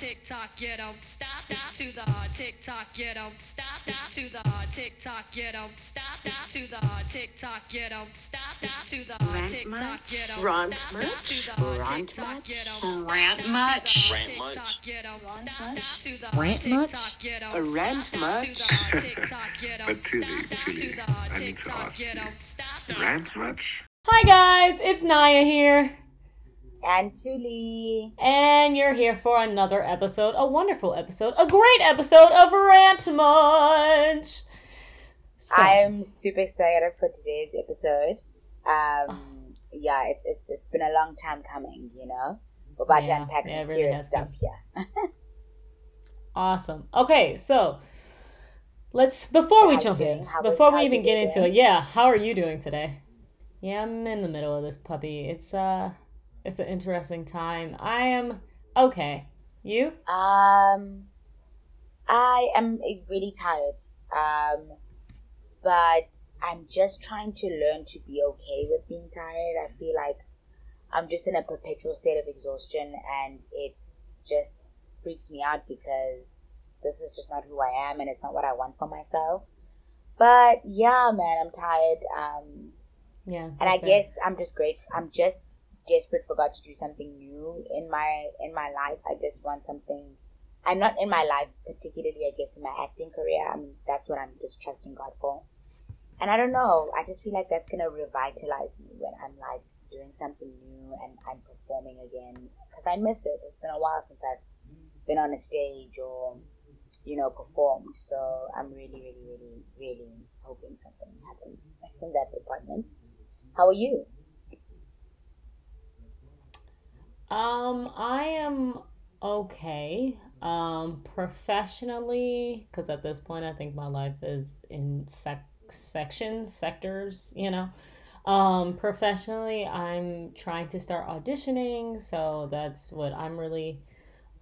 tick tock, you don't stop. Stop to the tick tock, you don't stop. Stop to the tick tock, you don't stop. Stop to the tick tock, you don't stop. Stop to the tick tock, you don't Rant stop. much? Stop to the Rant tick tock, much? you don't stop. Rant Stop much? to the Rant tick much? tock, you don't Rant stop. much? Stop to the Rant tick much? tock, you don't A stop. rant Stop much? to the tick tock, you don't But Tilly, stop. Stop to Tilly, the I need tick to tock, ask you you. don't stop. Rant much? Hi guys, it's Naya here, And Tuli. and you're here for another episode, a wonderful episode, a great episode of Rant Much. So, I'm super excited for today's episode. Um, yeah, it's, it's it's been a long time coming, you know. We're about Yeah, to unpack some it really serious stuff here. awesome. Okay, so let's before we jump in, before we even get into it, yeah, how are you doing today? Yeah, I'm in the middle of this puppy. It's uh, it's an interesting time. I am okay. You? Um, I am really tired. Um, but I'm just trying to learn to be okay with being tired. I feel like I'm just in a perpetual state of exhaustion, and it just freaks me out because this is just not who I am, and it's not what I want for myself. But yeah, man, I'm tired. Um, Yeah. and I fair. guess I'm just grateful. I'm just desperate for God to do something new in my in my life. I just want something. I'm not in my life particularly. I guess in my acting career, I mean that's what I'm just trusting God for. And I don't know. I just feel like that's gonna revitalize me when I'm like doing something new and I'm performing again because I miss it. It's been a while since I've been on a stage or you know performed. So I'm really, really, really, really hoping something happens in that department. How are you? Um, I am okay. Um, professionally, because at this point, I think my life is in sec- sections, sectors, you know. Um, professionally, I'm trying to start auditioning, so that's what I'm really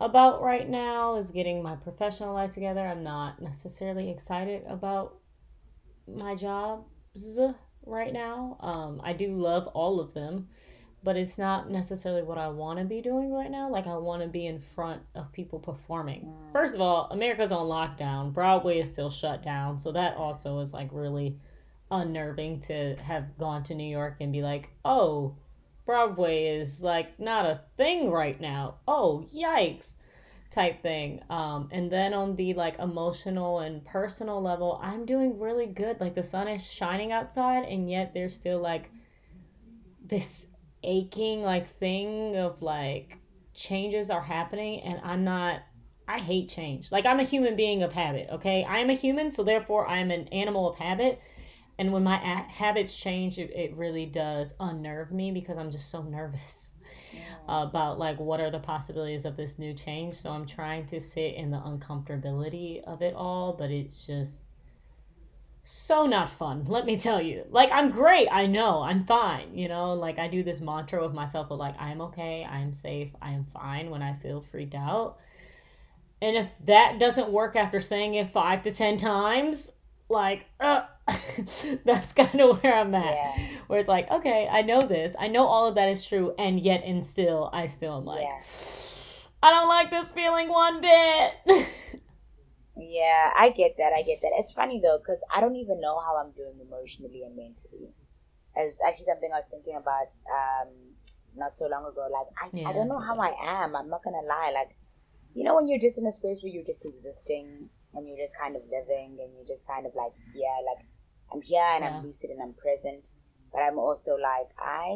about right now is getting my professional life together. I'm not necessarily excited about my jobs right now. Um, I do love all of them but it's not necessarily what I want to be doing right now. Like I want to be in front of people performing. First of all, America's on lockdown. Broadway is still shut down, so that also is like really unnerving to have gone to New York and be like, "Oh, Broadway is like not a thing right now." Oh, yikes. type thing. Um and then on the like emotional and personal level, I'm doing really good. Like the sun is shining outside and yet there's still like this aching like thing of like changes are happening and I'm not I hate change. Like I'm a human being of habit, okay? I am a human, so therefore I am an animal of habit. And when my a- habits change, it, it really does unnerve me because I'm just so nervous about like what are the possibilities of this new change. So I'm trying to sit in the uncomfortability of it all, but it's just so not fun let me tell you. Like i'm great i know i'm fine you know? Like i do this mantra with myself of like i'm okay i'm safe i am fine when i feel freaked out. And if that doesn't work after saying it five to ten times like uh, that's kind of where i'm at. Yeah. where it's like okay i know this i know all of that is true and yet and still i still am like Yeah. i don't like this feeling one bit Yeah, I get that. I get that. It's funny though, because I don't even know how I'm doing emotionally and mentally. It's actually something I was thinking about um, not so long ago. Like, I, Yeah, I don't know how I am. I'm not going to lie. Like, you know, when you're just in a space where you're just existing and you're just kind of living and you're just kind of like, yeah, like, I'm here and Yeah. I'm lucid and I'm present. But I'm also like, I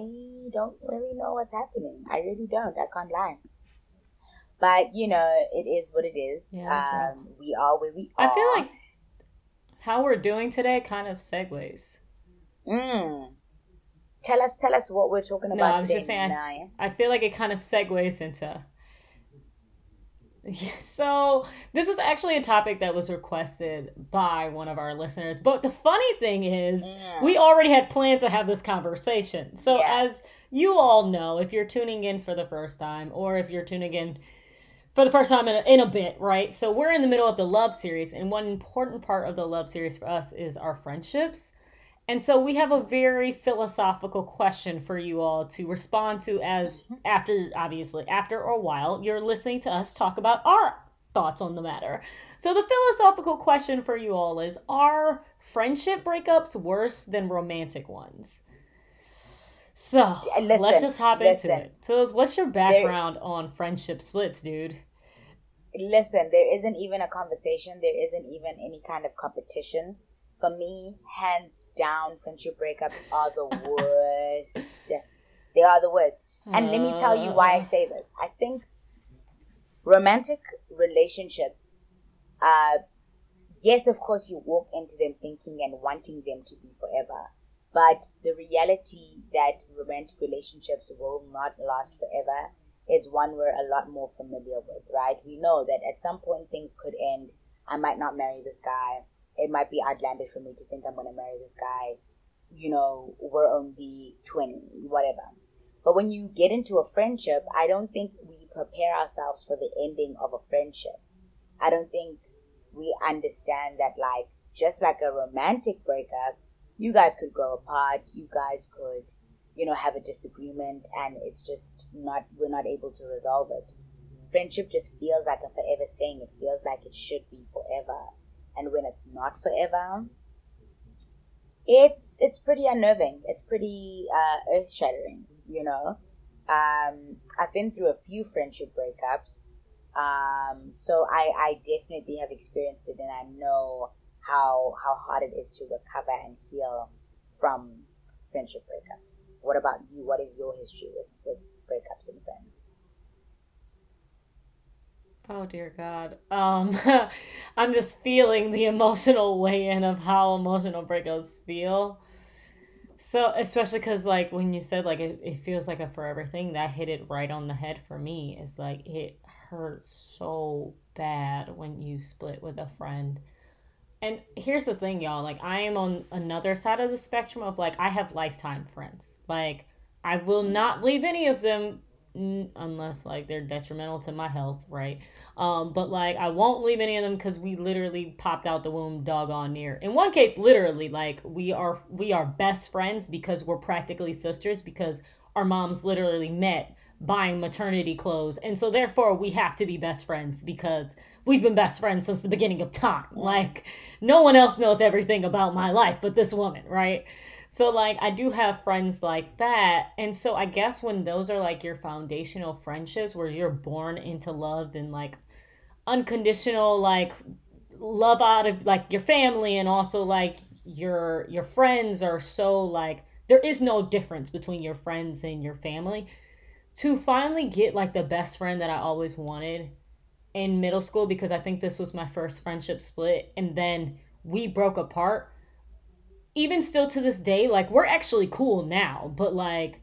don't really know what's happening. I really don't. I can't lie. But, you know, it is what it is. Yeah, right. um, we are where we are. I feel like how we're doing today kind of segues. Mm. Tell us, tell us what we're talking No, about I was today, just saying, I, I feel like it kind of segues into. Yeah, so this was actually a topic that was requested by one of our listeners. But the funny thing is, Mm. we already had planned to have this conversation. So Yeah. as you all know, if you're tuning in for the first time, or if you're tuning in for the first time in a, in a bit, right? So we're in the middle of the love series, and one important part of the love series for us is our friendships. And so we have a very philosophical question for you all to respond to as after obviously after a while you're listening to us talk about our thoughts on the matter. So the philosophical question for you all is are friendship breakups worse than romantic ones? So listen, let's just hop listen. into it. So what's your background there, on friendship splits, dude? Listen, there isn't even a conversation, there isn't even any kind of competition. For me, hands down, friendship breakups are the worst. they are the worst. And let me tell you why I uh. say this. I think romantic relationships, uh, yes, of course, you walk into them thinking and wanting them to be forever. But the reality that romantic relationships will not last forever is one we're a lot more familiar with, right? We know that at some point things could end. I might not marry this guy it might be outlandish for me to think I'm going to marry this guy. You know, we're only 20, whatever. But when you get into a friendship, I don't think we prepare ourselves for the ending of a friendship. I don't think we understand that, like, just like a romantic breakup, you guys could grow apart, you guys could, you know, have a disagreement, and it's just not, we're not able to resolve it. Friendship just feels like a forever thing, it feels like it should be forever and when it's not forever, it's it's pretty unnerving. It's pretty uh, earth shattering. You know, um, I've been through a few friendship breakups, um, so I I definitely have experienced it, and I know how how hard it is to recover and heal from friendship breakups. What about you? What is your history with, with breakups and friends? Oh dear God. Um, I'm just feeling the emotional weigh in of how emotional breakups feel. So especially because like when you said like it, it feels like a forever thing, that hit it right on the head for me. Is like it hurts so bad when you split with a friend. And here's the thing, y'all. Like I am on another side of the spectrum of like I have lifetime friends. Like I will not leave any of them unless like they're detrimental to my health, right? Um, but like I won't leave any of them because we literally popped out the womb doggone near. In one case, literally, like we are we are best friends because we're practically sisters because our moms literally met buying maternity clothes, and so therefore we have to be best friends because we've been best friends since the beginning of time. Like no one else knows everything about my life but this woman, right? So like I do have friends like that. And so I guess when those are like your foundational friendships where you're born into love and like unconditional like love out of like your family and also like your your friends are so like there is no difference between your friends and your family to finally get like the best friend that I always wanted in middle school because I think this was my first friendship split and then we broke apart even still to this day, like we're actually cool now, but like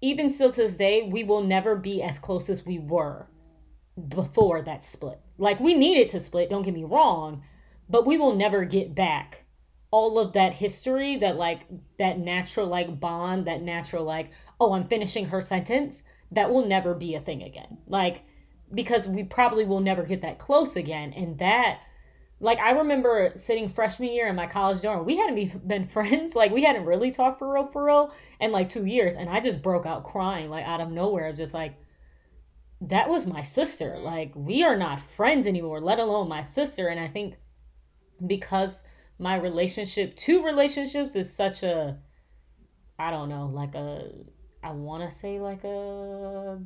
even still to this day, we will never be as close as we were before that split. Like we needed to split, don't get me wrong, but we will never get back all of that history, that like that natural like bond, that natural like, oh, I'm finishing her sentence, that will never be a thing again. Like because we probably will never get that close again and that like I remember sitting freshman year in my college dorm. We hadn't been friends. Like we hadn't really talked for real, for real, in like two years. And I just broke out crying, like out of nowhere, just like that was my sister. Like we are not friends anymore, let alone my sister. And I think because my relationship to relationships is such a, I don't know, like a, I want to say like a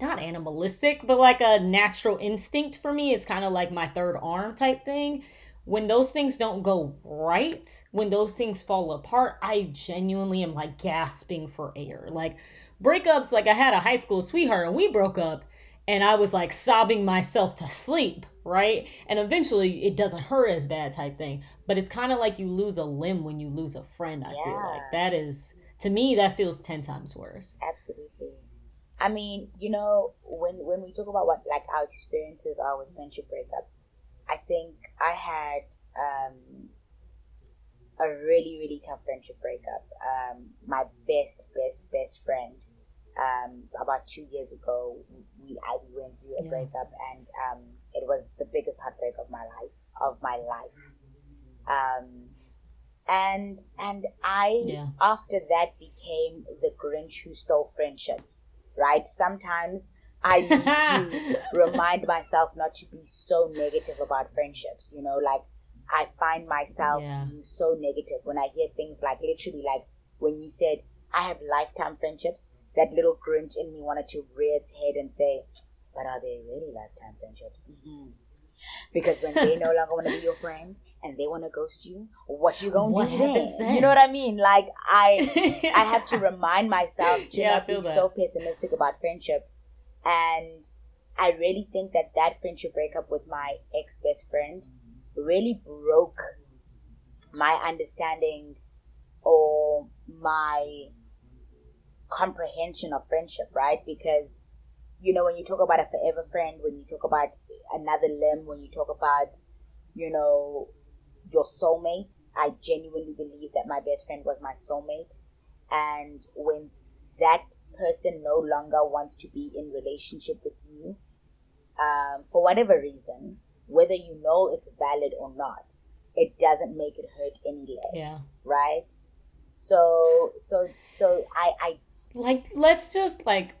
not animalistic, but like a natural instinct for me. It's kind of like my third arm type thing. When those things don't go right, when those things fall apart, I genuinely am like gasping for air. Like breakups, like I had a high school sweetheart and we broke up and I was like sobbing myself to sleep, right? And eventually it doesn't hurt as bad type thing. But it's kind of like you lose a limb when you lose a friend, I yeah. feel like. That is to me that feels 10 times worse. Absolutely. I mean, you know, when when we talk about what like our experiences are with friendship breakups, I think I had um, a really really tough friendship breakup. Um, my best best best friend. Um, about two years ago, we I went through a yeah. breakup, and um, it was the biggest heartbreak of my life of my life. Um, and and I Yeah. after that became the Grinch who stole friendships. Right? Sometimes I need to remind myself not to be so negative about friendships. You know, like I find myself Yeah. being so negative when I hear things like literally like when you said I have lifetime friendships. That little Grinch in me wanted to rear its head and say, "But are they really lifetime friendships?" hmm Because when they no longer want to be your friend and they want to ghost you, what you gonna What do happens then? then? You know what I mean? Like I, I have to remind myself to Yeah, not be that. so pessimistic about friendships. And I really think that that friendship breakup with my ex best friend really broke my understanding or my comprehension of friendship, right? Because, you know, when you talk about a forever friend, when you talk about another limb, when you talk about, you know, your soulmate, I genuinely believe that my best friend was my soulmate. And when that person no longer wants to be in relationship with you, um, for whatever reason, whether you know it's valid or not, it doesn't make it hurt any less. Yeah. Right? So so so I I like let's just like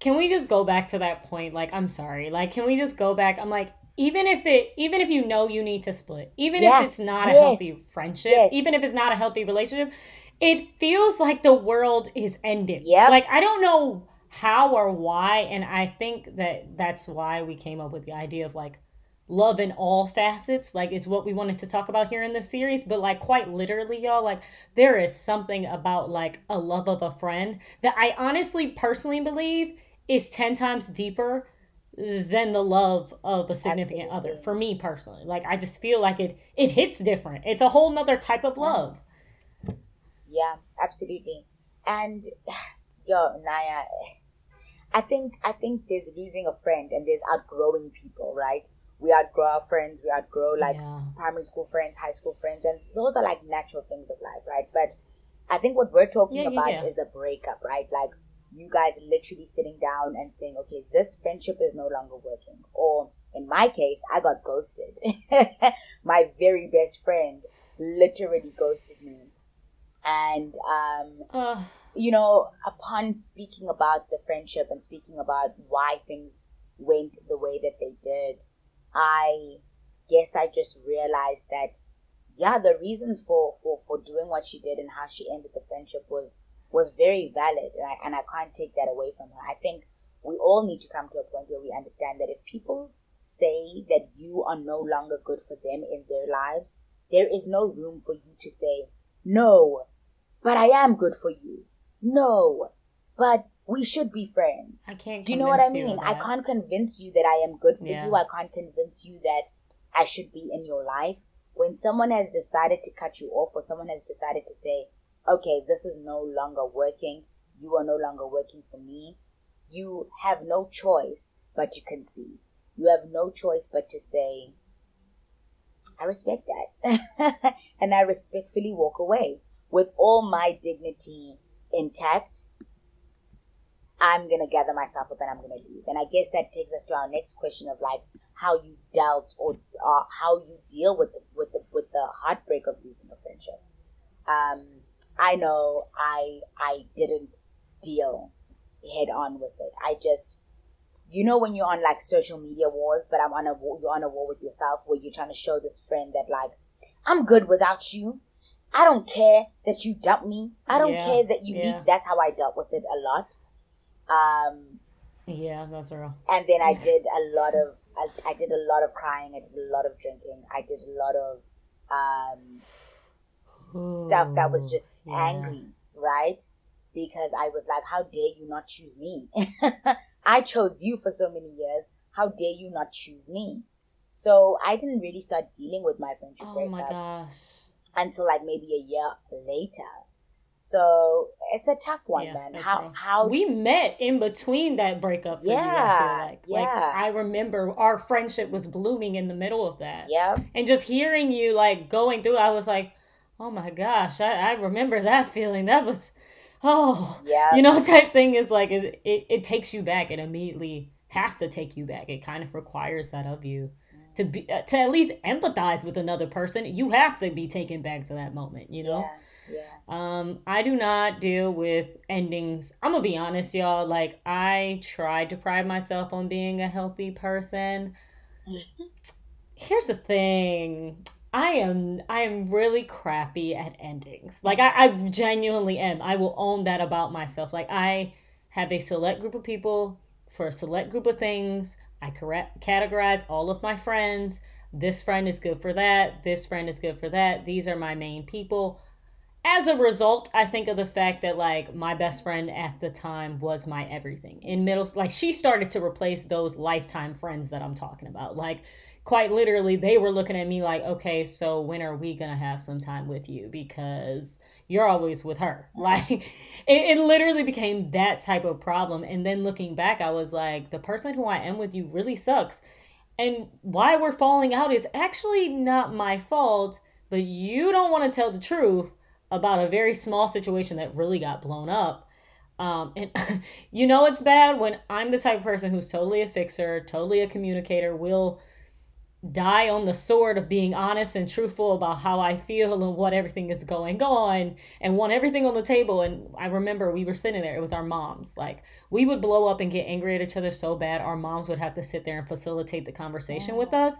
can we just go back to that point like i'm sorry like can we just go back i'm like even if it even if you know you need to split even Yeah. if it's not a Yes. healthy friendship Yes. even if it's not a healthy relationship it feels like the world is ending yeah like i don't know how or why and i think that that's why we came up with the idea of like love in all facets like is what we wanted to talk about here in this series but like quite literally y'all like there is something about like a love of a friend that i honestly personally believe is 10 times deeper than the love of a significant other for me personally like i just feel like it it hits different it's a whole nother type of love Yeah, absolutely. And yo, Naya, I think I think there's losing a friend and there's outgrowing people, right? We outgrow our friends, we outgrow like Yeah. primary school friends, high school friends, and those are like natural things of life, right? But I think what we're talking yeah, about yeah. is a breakup, right? Like you guys literally sitting down and saying, okay, this friendship is no longer working. Or in my case, I got ghosted. my very best friend literally ghosted me. And um, uh, you know, upon speaking about the friendship and speaking about why things went the way that they did, I guess I just realized that, yeah, the reasons for, for, for doing what she did and how she ended the friendship was was very valid, and I, and I can't take that away from her. I think we all need to come to a point where we understand that if people say that you are no longer good for them in their lives, there is no room for you to say, no, but I am good for you. No, but we should be friends. i can't Do you know what I mean? I can't convince you that I am good for Yeah. you. I can't convince you that I should be in your life. When someone has decided to cut you off or someone has decided to say, okay, this is no longer working, you are no longer working for me, you have no choice but to concede. You have no choice but to say, I respect that. and I respectfully walk away with all my dignity intact. I'm gonna gather myself up and I'm gonna leave. And I guess that takes us to our next question of like how you dealt or uh, how you deal with the with the with the heartbreak of losing a friendship. Um, I know I I didn't deal head on with it. I just you know when you're on like social media wars, but I'm on a war, you're on a war with yourself where you're trying to show this friend that like I'm good without you. I don't care that you dump me. I don't Yeah, care that you yeah. leave. That's how I dealt with it a lot. Um, yeah that's real and then I did a lot of I, I did a lot of crying. I did a lot of drinking. I did a lot of um, stuff that was just yeah. angry, right? Because I was like, how dare you not choose me? I chose you for so many years. How dare you not choose me? So I didn't really start dealing with my friendship oh my breakup gosh until like maybe a year later. So it's a tough one, Yeah, man. How how we met in between that breakup for you, I Yeah, feel like. Like yeah. I remember our friendship was blooming in the middle of that. yeah And just hearing you like going through, I was like, oh my gosh, I, I remember that feeling. That was oh yeah you know, type thing is like it, it, it takes you back. It immediately has to take you back. It kind of requires that of you. to be uh, to at least empathize with another person you have to be taken back to that moment you know Yeah. Yeah. um i do not deal with endings i'm gonna be honest y'all like i tried to pride myself on being a healthy person here's the thing i am i am really crappy at endings. Like I, I genuinely am. I will own that about myself. Like i have a select group of people for a select group of things. I correct categorize all of my friends. This friend is good for that. This friend is good for that. These are my main people. As a result i think of the fact that like my best friend at the time was my everything. In middle like she started to replace those lifetime friends that i'm talking about. Like quite literally they were looking at me like okay so when are we gonna have some time with you? Because you're always with her. Like it, it literally became that type of problem. And then looking back i was like the person who i am with you really sucks. And why we're falling out is actually not my fault but you don't want to tell the truth about a very small situation that really got blown up. Um, and you know it's bad when i'm the type of person who's totally a fixer totally a communicator will die on the sword of being honest and truthful about how I feel and what everything is going on and want everything on the table. And I remember we were sitting there, it was our moms. Like we would blow up and get angry at each other so bad, our moms would have to sit there and facilitate the conversation with us.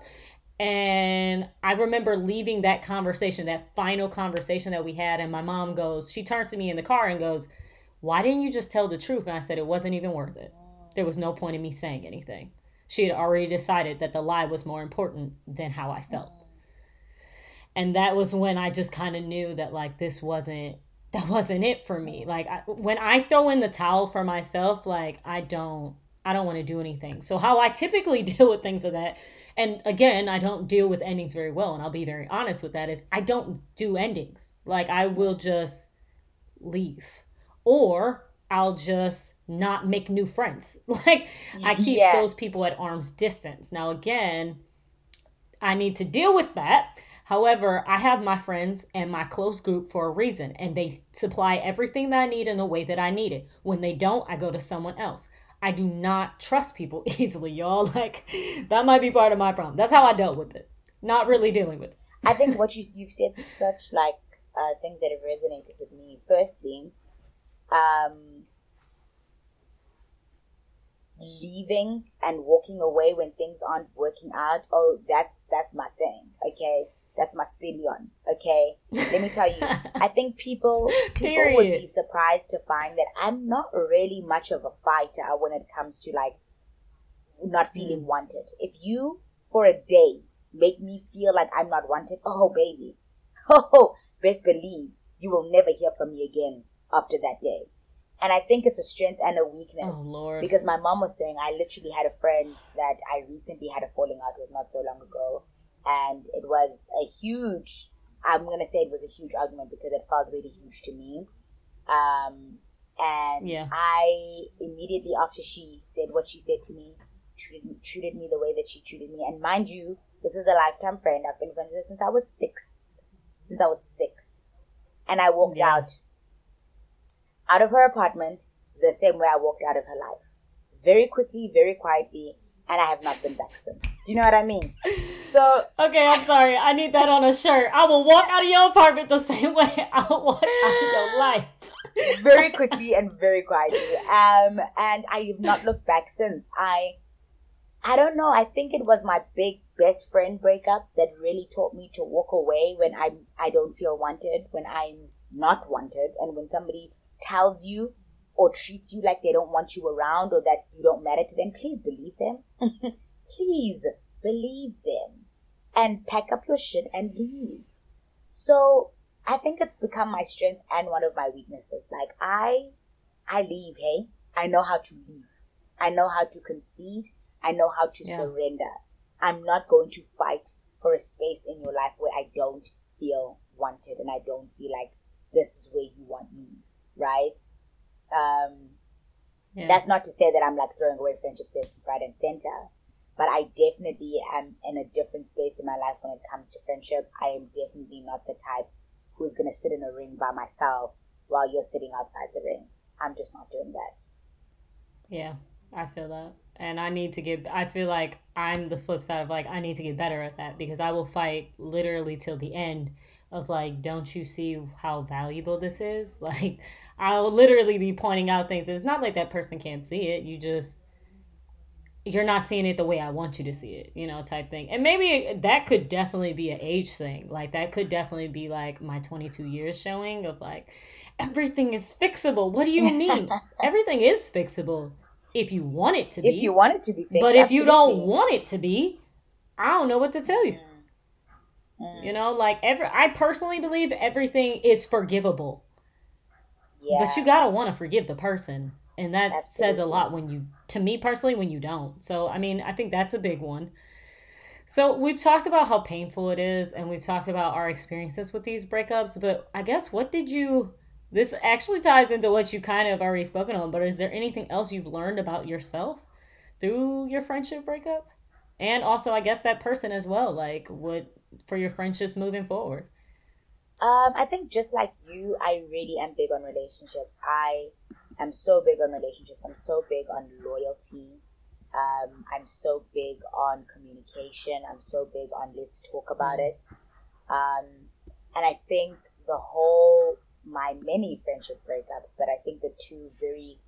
And I remember leaving that conversation, that final conversation that we had, and my mom goes, she turns to me in the car and goes, Why didn't you just tell the truth? And I said, It wasn't even worth it. There was no point in me saying anything she had already decided that the lie was more important than how I felt. And that was when I just kind of knew that like this wasn't that wasn't it for me. Like I, when I throw in the towel for myself, like I don't I don't want to do anything. So how I typically deal with things of that and again, I don't deal with endings very well and I'll be very honest with that is I don't do endings. Like I will just leave or I'll just not make new friends. Like I keep Yeah. those people at arm's distance. Now again, I need to deal with that. However, I have my friends and my close group for a reason, and they supply everything that I need in the way that I need it. When they don't, I go to someone else. I do not trust people easily, y'all. Like, that might be part of my problem. That's how I dealt with it. Not really dealing with it. I think what you you've said such like uh, things that have resonated with me. Firstly, um, leaving and walking away when things aren't working out. Oh, that's that's my thing. Okay, that's my spillion. Okay, let me tell you. I think people people would be surprised to find that I'm not really much of a fighter when it comes to like not feeling mm. wanted. If you for a day make me feel like I'm not wanted, oh baby, oh best believe you will never hear from me again after that day. And I think it's a strength and a weakness. Oh, Lord. Because my mom was saying I literally had a friend that I recently had a falling out with not so long ago. And it was a huge, I'm going to say it was a huge argument because it felt really huge to me. Um, and Yeah. I immediately after she said what she said to me, treated, treated me the way that she treated me. And mind you, this is a lifetime friend. I've been friends with her since I was six. Since I was six. And I walked Yeah. out out of her apartment the same way I walked out of her life. Very quickly, very quietly, and I have not been back since. Do you know what I mean? So Okay, I'm sorry. I need that on a shirt. I will walk out of your apartment the same way I walked out of your life. very quickly and very quietly. Um, and I have not looked back since. I, I don't know. I think it was my big best friend breakup that really taught me to walk away when I I don't feel wanted, when I'm not wanted, and when somebody tells you or treats you like they don't want you around or that you don't matter to them. Please believe them. please believe them, and pack up your shit and leave. So I think it's become my strength and one of my weaknesses. Like I, I leave. Hey, I know how to leave. I know how to concede. I know how to Yeah. surrender. I'm not going to fight for a space in your life where I don't feel wanted and I don't feel like this is where you want me, right? Um, Yeah. that's not to say that I'm like throwing away friendships right, and center, but I definitely am in a different space in my life when it comes to friendship. I am definitely not the type who's gonna sit in a ring by myself while you're sitting outside the ring. I'm just not doing that. yeah, I feel that. and I need to get. I feel like I'm the flip side of like I need to get better at that because I will fight literally till the end of like, don't you see how valuable this is? Like, I'll literally be pointing out things. It's not like that person can't see it. You just you're not seeing it the way I want you to see it, you know, type thing. And maybe that could definitely be an age thing. Like that could definitely be like my 22 years showing of like everything is fixable. What do you mean? everything is fixable if you want it to be. If you want it to be fixed. But if absolutely. you don't want it to be, I don't know what to tell you. Mm. Mm. You know, like every I personally believe everything is forgivable. Yeah. But you gotta want to forgive the person. And that Absolutely. says a lot when you to me personally when you don't. So I mean, I think that's a big one. So we've talked about how painful it is and we've talked about our experiences with these breakups, but I guess what did you this actually ties into what you kind of already spoken on, but is there anything else you've learned about yourself through your friendship breakup? And also I guess that person as well, like what for your friendships moving forward? Um, I think just like you, I really am big on relationships. I am so big on relationships. I'm so big on loyalty. Um, I'm so big on communication. I'm so big on let's talk about it. Um, and I think the whole, my many friendship breakups, but I think the two very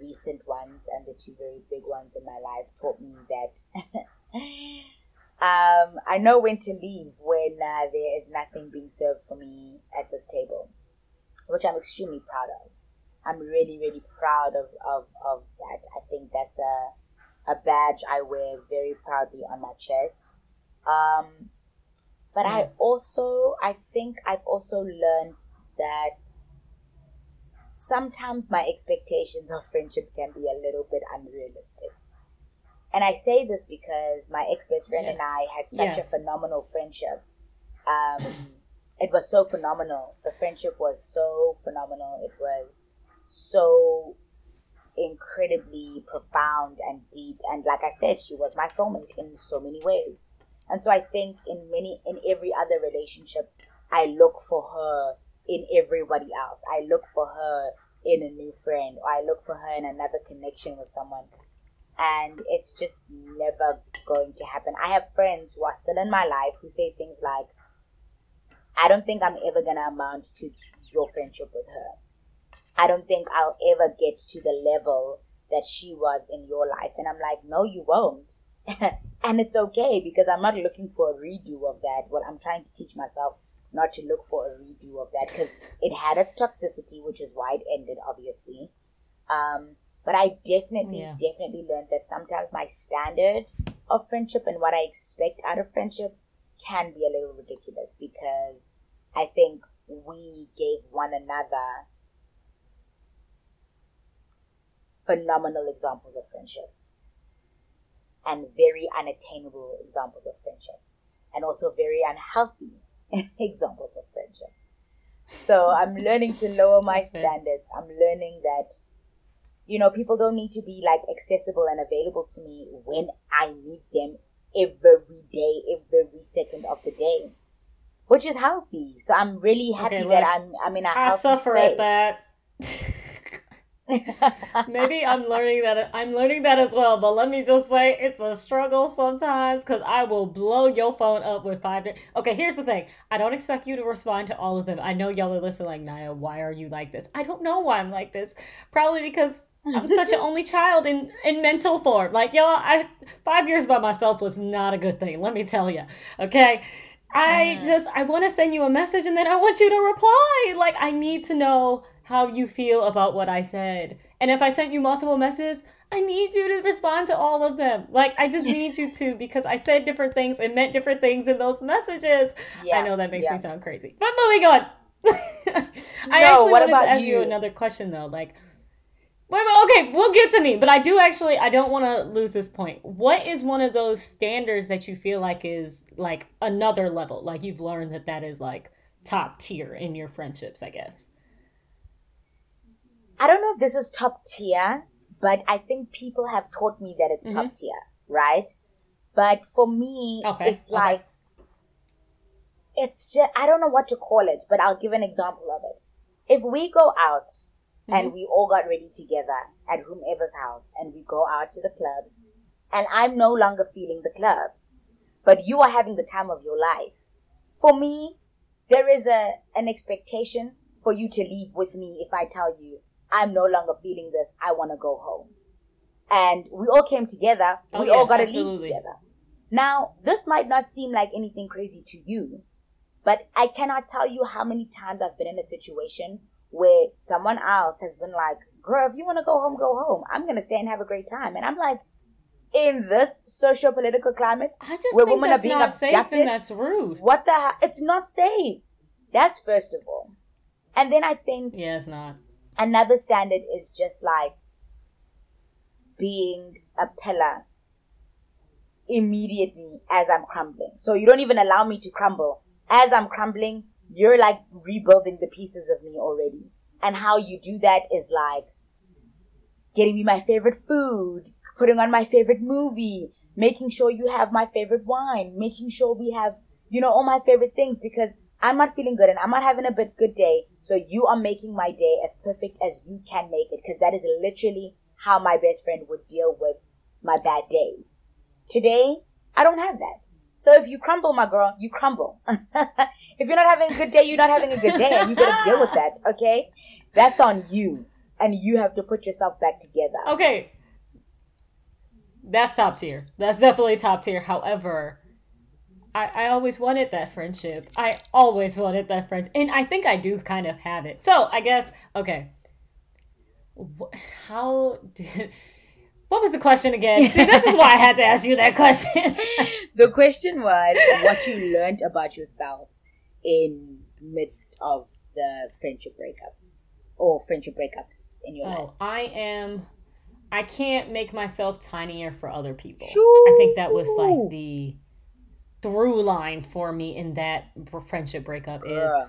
recent ones and the two very big ones in my life taught me that Um, I know when to leave when uh, there is nothing being served for me at this table, which I'm extremely proud of. I'm really, really proud of, of, of that. I think that's a, a badge I wear very proudly on my chest. Um, but I also, I think I've also learned that sometimes my expectations of friendship can be a little bit unrealistic. And I say this because my ex best friend yes. and I had such yes. a phenomenal friendship. Um, it was so phenomenal. The friendship was so phenomenal. It was so incredibly profound and deep. And like I said, she was my soulmate in so many ways. And so I think in many, in every other relationship, I look for her in everybody else. I look for her in a new friend, or I look for her in another connection with someone and it's just never going to happen. I have friends who are still in my life who say things like, I don't think I'm ever going to amount to your friendship with her. I don't think I'll ever get to the level that she was in your life. And I'm like, no, you won't. and it's okay because I'm not looking for a redo of that. What I'm trying to teach myself not to look for a redo of that because it had its toxicity, which is why it ended, obviously. Um, but I definitely, yeah. definitely learned that sometimes my standard of friendship and what I expect out of friendship can be a little ridiculous because I think we gave one another phenomenal examples of friendship and very unattainable examples of friendship and also very unhealthy examples of friendship. So I'm learning to lower my standards. I'm learning that you know, people don't need to be like accessible and available to me when I need them every day, every second of the day, which is healthy. So I'm really happy okay, that I'm I'm in a I suffer space. at that. Maybe I'm learning that I'm learning that as well, but let me just say it's a struggle sometimes because I will blow your phone up with five. Di- okay, here's the thing: I don't expect you to respond to all of them. I know y'all are listening, like Naya. Why are you like this? I don't know why I'm like this. Probably because I'm such an only child in in mental form. Like y'all, I five years by myself was not a good thing. Let me tell you. Okay. I uh-huh. just I want to send you a message and then I want you to reply. Like I need to know how you feel about what I said. And if I sent you multiple messages, I need you to respond to all of them. Like I just need you to because I said different things and meant different things in those messages. Yeah, I know that makes yeah. me sound crazy. But moving on. I no, actually wanted to ask you? you another question though. Like Wait, wait, okay, we'll get to me, but I do actually I don't want to lose this point. What is one of those standards that you feel like is like another level? Like you've learned that that is like top tier in your friendships, I guess. I don't know if this is top tier, but I think people have taught me that it's mm-hmm. top tier, right? But for me, okay. it's okay. like it's just I don't know what to call it, but I'll give an example of it. If we go out and mm-hmm. we all got ready together at whomever's house and we go out to the clubs and I'm no longer feeling the clubs, but you are having the time of your life. For me, there is a an expectation for you to leave with me if I tell you I'm no longer feeling this, I want to go home. And we all came together, Oh, we yeah, all got to leave together. Now, this might not seem like anything crazy to you, but I cannot tell you how many times I've been in a situation where someone else has been like, girl, if you want to go home, go home. I'm going to stay and have a great time. And I'm like, in this socio political climate, I just Where think women are being not safe abducted? and that's rude. what the hell? It's not safe. That's first of all. And then I think Yeah, it's not. another standard is just like being a pillar immediately as I'm crumbling. So you don't even allow me to crumble. As I'm crumbling, you're like rebuilding the pieces of me already. And how you do that is like getting me my favorite food, putting on my favorite movie, making sure you have my favorite wine, making sure we have, you know, all my favorite things because I'm not feeling good and I'm not having a bit good day. So you are making my day as perfect as you can make it because that is literally how my best friend would deal with my bad days. Today, I don't have that. So if you crumble, my girl, you crumble. if you're not having a good day, you're not having a good day and you gotta deal with that, okay? That's on you. And you have to put yourself back together. Okay. That's top tier. That's definitely top tier. However, I, I always wanted that friendship. I always wanted that friend. And I think I do kind of have it. So I guess, okay. How did. What was the question again? See, this is why I had to ask you that question. The question was what you learned about yourself in midst of the friendship breakup or friendship breakups in your oh, life. Oh, I am. I can't make myself tinier for other people. Shoo. I think that was like the through line for me in that friendship breakup is Girl.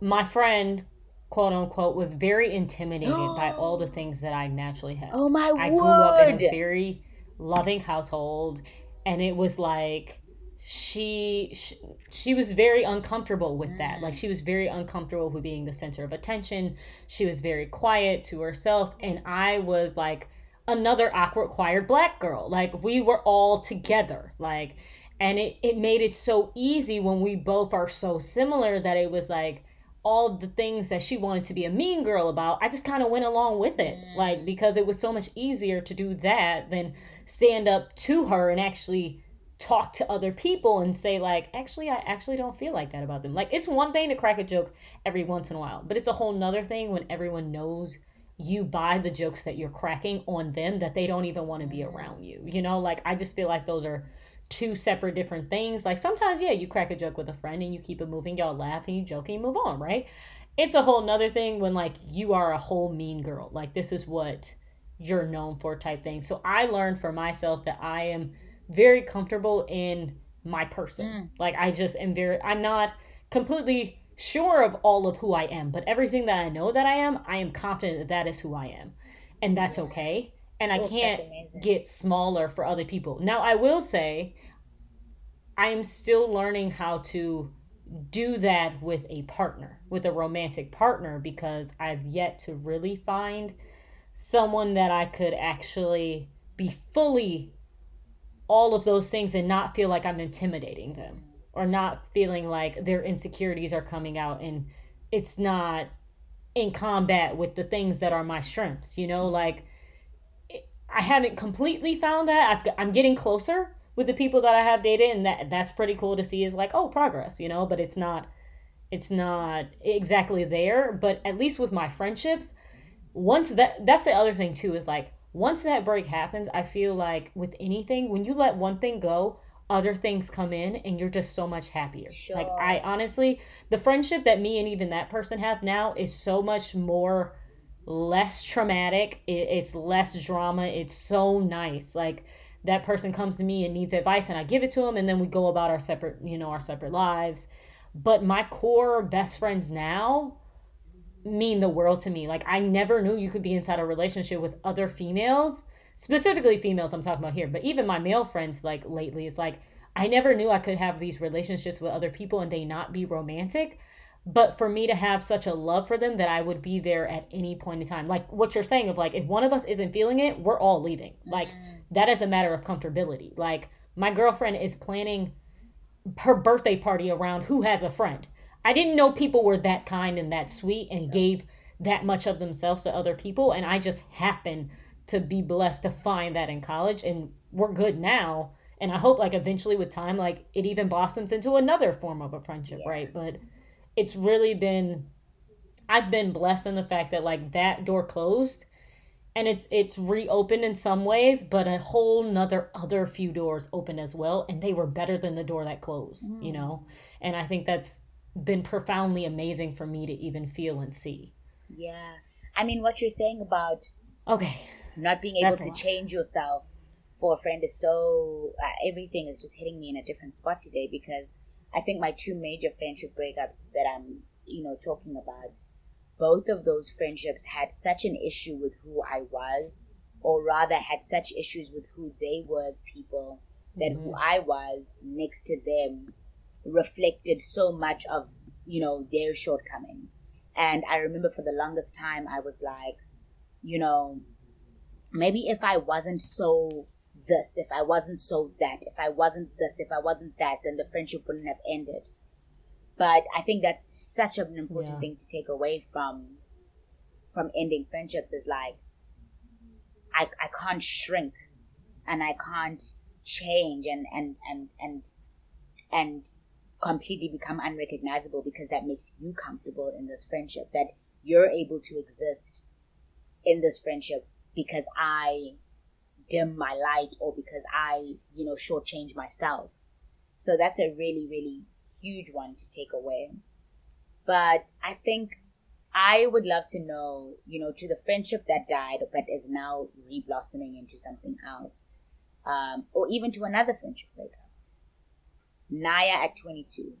my friend, quote unquote, was very intimidated by all the things that I naturally had. Oh my I word. grew up in a very loving household, and it was like she, she she was very uncomfortable with that. Like she was very uncomfortable with being the center of attention. She was very quiet to herself, and I was like another awkward, quiet black girl. Like we were all together. Like, and it it made it so easy when we both are so similar that it was like all the things that she wanted to be a mean girl about, I just kind of went along with it. Like, mm. because it was so much easier to do that than stand up to her and actually talk to other people and say, like, actually, I actually don't feel like that about them. Like, it's one thing to crack a joke every once in a while, but it's a whole nother thing when everyone knows you buy the jokes that you're cracking on them that they don't even want to be around you. You know, like, I just feel like those are two separate different things. Like sometimes, yeah, you crack a joke with a friend and you keep it moving, y'all laugh and you joke and you move on, right? It's a whole nother thing when like you are a whole mean girl. Like this is what you're known for type thing. So I learned for myself that I am very comfortable in my person. Like I just am very I'm not completely sure of all of who I am, but everything that I know that I am, I am confident that that is who I am. And that's okay. And I can't get smaller for other people. Now, I will say, I am still learning how to do that with a partner, with a romantic partner, because I've yet to really find someone that I could actually be fully all of those things and not feel like I'm intimidating them or not feeling like their insecurities are coming out and it's not in combat with the things that are my strengths, you know, like I haven't completely found that. I've, I'm getting closer with the people that I have dated, and that that's pretty cool to see. Is like, oh, progress, you know. But it's not, it's not exactly there. But at least with my friendships, once that that's the other thing too is like once that break happens, I feel like with anything, when you let one thing go, other things come in, and you're just so much happier. Like I honestly, the friendship that me and even that person have now is so much more less traumatic. It, it's less drama. It's so nice. Like that person comes to me and needs advice, and I give it to them, and then we go about our separate, you know, our separate lives. But my core best friends now mean the world to me. Like I never knew you could be inside a relationship with other females, specifically females I'm talking about here, but even my male friends like lately is like I never knew I could have these relationships with other people and they not be romantic. but for me to have such a love for them that I would be there at any point in time. Like what you're saying of like if one of us isn't feeling it, we're all leaving. Like Mm. that is a matter of comfortability. Like my girlfriend is planning her birthday party around who has a friend. I didn't know people were that kind and that sweet and gave that much of themselves to other people and I just happened to be blessed to find that in college and we're good now and I hope like eventually with time like it even blossoms into another form of a friendship, Yeah. right? But it's really been I've been blessed in the fact that like that door closed and it's it's reopened in some ways, but a whole nother other few doors open as well, and they were better than the door that closed, you mm. know? And I think that's been profoundly amazing for me to even feel and see. Yeah. I mean, what you're saying about Okay. not being able That's to change yourself for a friend is so uh, everything is just hitting me in a different spot today because I think my two major friendship breakups that I'm you know talking about both of those friendships had such an issue with who I was or rather had such issues with who they were as people that who I was next to them reflected so much of you know their shortcomings and I remember for the longest time I was like you know maybe if I wasn't so this, if I wasn't so that, if I wasn't this, if I wasn't that, then the friendship wouldn't have ended. But I think that's such an important Yeah. thing to take away from from ending friendships is like I I can't shrink and I can't change and and and and and completely become unrecognizable because that makes you comfortable in this friendship that you're able to exist in this friendship because I dim my light or because I, you know, shortchange myself. So that's a really, really huge one to take away. But I think I would love to know, you know, to the friendship that died but is now reblossoming into something else, um, or even to another friendship breakup. Naya at 22,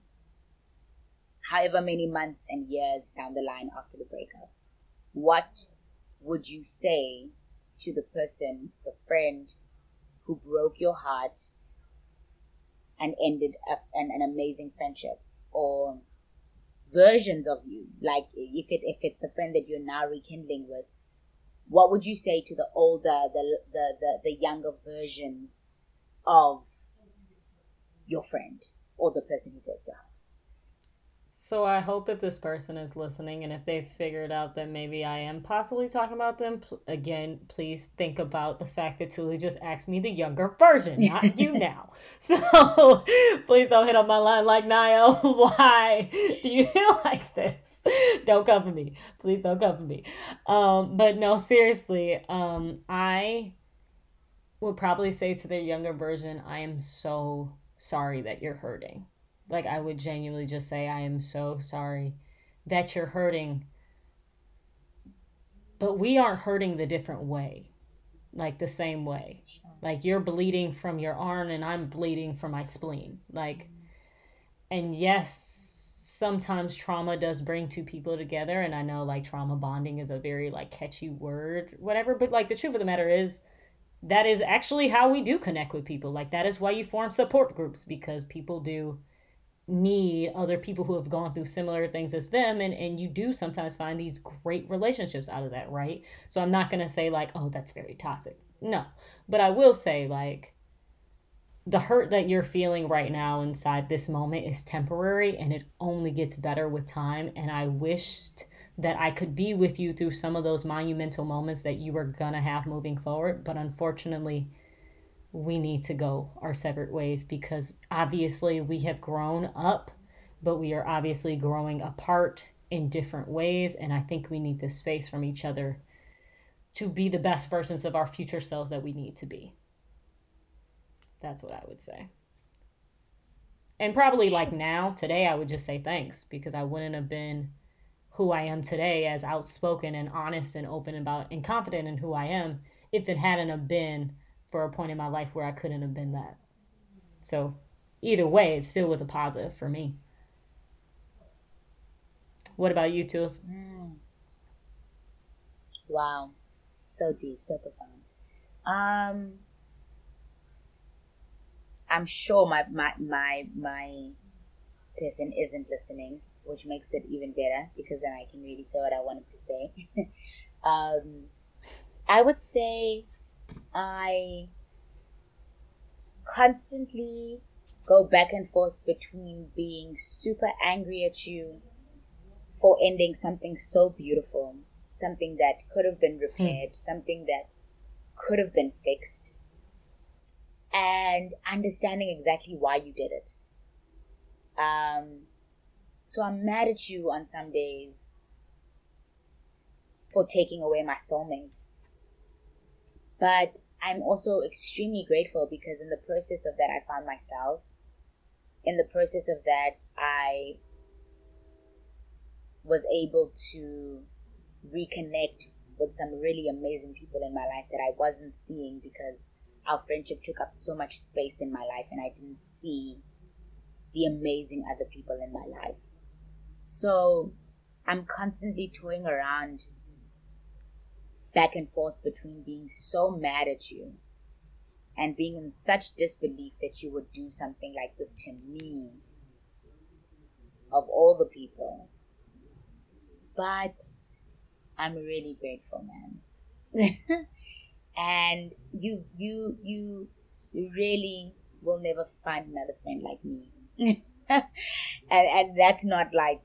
however many months and years down the line after the breakup, what would you say to the person, the friend who broke your heart and ended a, an, an amazing friendship or versions of you? Like if it if it's the friend that you're now rekindling with what would you say to the older the the the, the younger versions of your friend or the person who broke your heart So I hope if this person is listening and if they've figured out that maybe I am possibly talking about them, pl- again, please think about the fact that Tuli just asked me the younger version, not you now. So please don't hit up my line like Naya. Why do you feel like this? Don't come for me. Please don't come for me. Um, but no, seriously, um, I would probably say to their younger version, I am so sorry that you're hurting. Like, I would genuinely just say, I am so sorry that you're hurting. But we aren't hurting the different way, like the same way. Like, you're bleeding from your arm, and I'm bleeding from my spleen. Like, and yes, sometimes trauma does bring two people together. And I know, like, trauma bonding is a very, like, catchy word, whatever. But, like, the truth of the matter is, that is actually how we do connect with people. Like, that is why you form support groups because people do need other people who have gone through similar things as them and and you do sometimes find these great relationships out of that right? So i'm not going to say like oh that's very toxic. No. But i will say like the hurt that you're feeling right now inside this moment is temporary and it only gets better with time and i wished that i could be with you through some of those monumental moments that you were gonna have moving forward but unfortunately we need to go our separate ways because obviously we have grown up, but we are obviously growing apart in different ways. And I think we need the space from each other to be the best versions of our future selves that we need to be. That's what I would say. And probably like now, today, I would just say thanks because I wouldn't have been who I am today as outspoken and honest and open about and confident in who I am if it hadn't have been for a point in my life where I couldn't have been that. So, either way, it still was a positive for me. What about you, Tools? Wow. So deep, so profound. Um I'm sure my my my my person isn't listening. Which makes it even better because then I can really say what I wanted to say. um, I would say I constantly go back and forth between being super angry at you for ending something so beautiful, something that could have been repaired, hmm. something that could have been fixed, and understanding exactly why you did it. Um, so I'm mad at you on some days for taking away my soulmate. But I'm also extremely grateful because in the process of that, I found myself. In the process of that, I was able to reconnect with some really amazing people in my life that I wasn't seeing because our friendship took up so much space in my life and I didn't see the amazing other people in my life. So I'm constantly toying around back and forth between being so mad at you and being in such disbelief that you would do something like this to me of all the people. But I'm really grateful, man. and you you you really will never find another friend like me. and and that's not like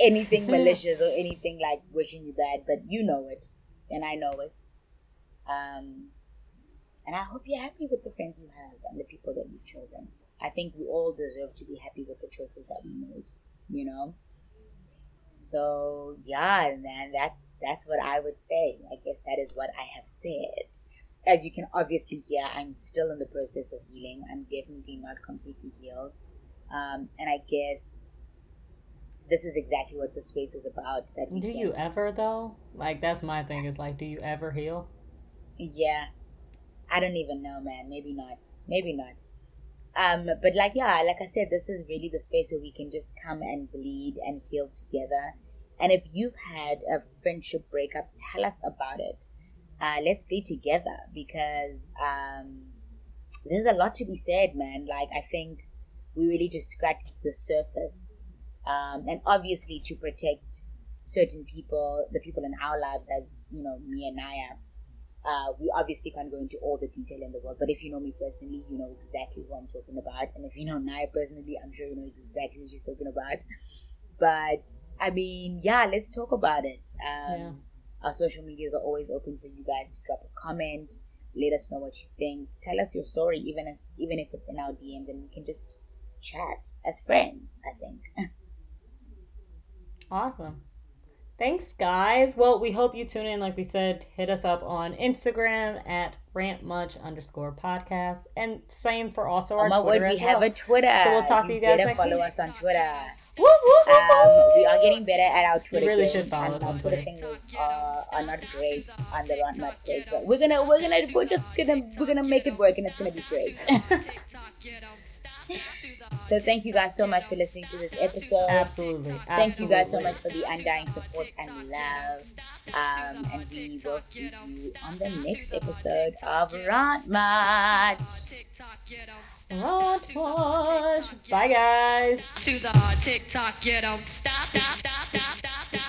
anything malicious or anything like wishing you bad, but you know it and I know it. Um, and I hope you're happy with the friends you have and the people that you've chosen. I think we all deserve to be happy with the choices that we made, you know? So yeah, man, that's that's what I would say. I guess that is what I have said. As you can obviously hear, I'm still in the process of healing. I'm definitely not completely healed. Um, and I guess this is exactly what the space is about. That do you ever though? Like that's my thing. Is like, do you ever heal? Yeah, I don't even know, man. Maybe not. Maybe not. Um, but like yeah, like I said, this is really the space where we can just come and bleed and heal together. And if you've had a friendship breakup, tell us about it. Uh, let's bleed together because um, there's a lot to be said, man. Like I think we really just scratched the surface um, and obviously to protect certain people, the people in our lives, as you know, me and Naya. Uh, we obviously can't go into all the detail in the world, but if you know me personally, you know exactly what I'm talking about. And if you know Naya personally, I'm sure you know exactly what she's talking about. But I mean, yeah, let's talk about it. Um, yeah. Our social medias are always open for you guys to drop a comment. Let us know what you think. Tell us your story, even if even if it's in our DMs, and we can just chat as friends. I think. Awesome. Thanks, guys. Well, we hope you tune in. Like we said, hit us up on Instagram at rantmuch underscore podcast. And same for also our oh Twitter word, we have well. a Twitter. So we'll talk to you guys next follow week. us on Twitter. Woo, woo, woo, um, we are getting better at our Twitter. You really should follow us on Twitter. Things are, are not great on the Rant Much page, but we're gonna we're gonna we're just gonna we're gonna make it work and it's gonna be great. so thank you guys so much for listening to this episode. Absolutely. Absolutely. Thank you guys so much for the undying support and love. Um, and we will see you on the next episode of Rant Much. Rant Much. Bye guys. To the TikTok, you don't stop, stop.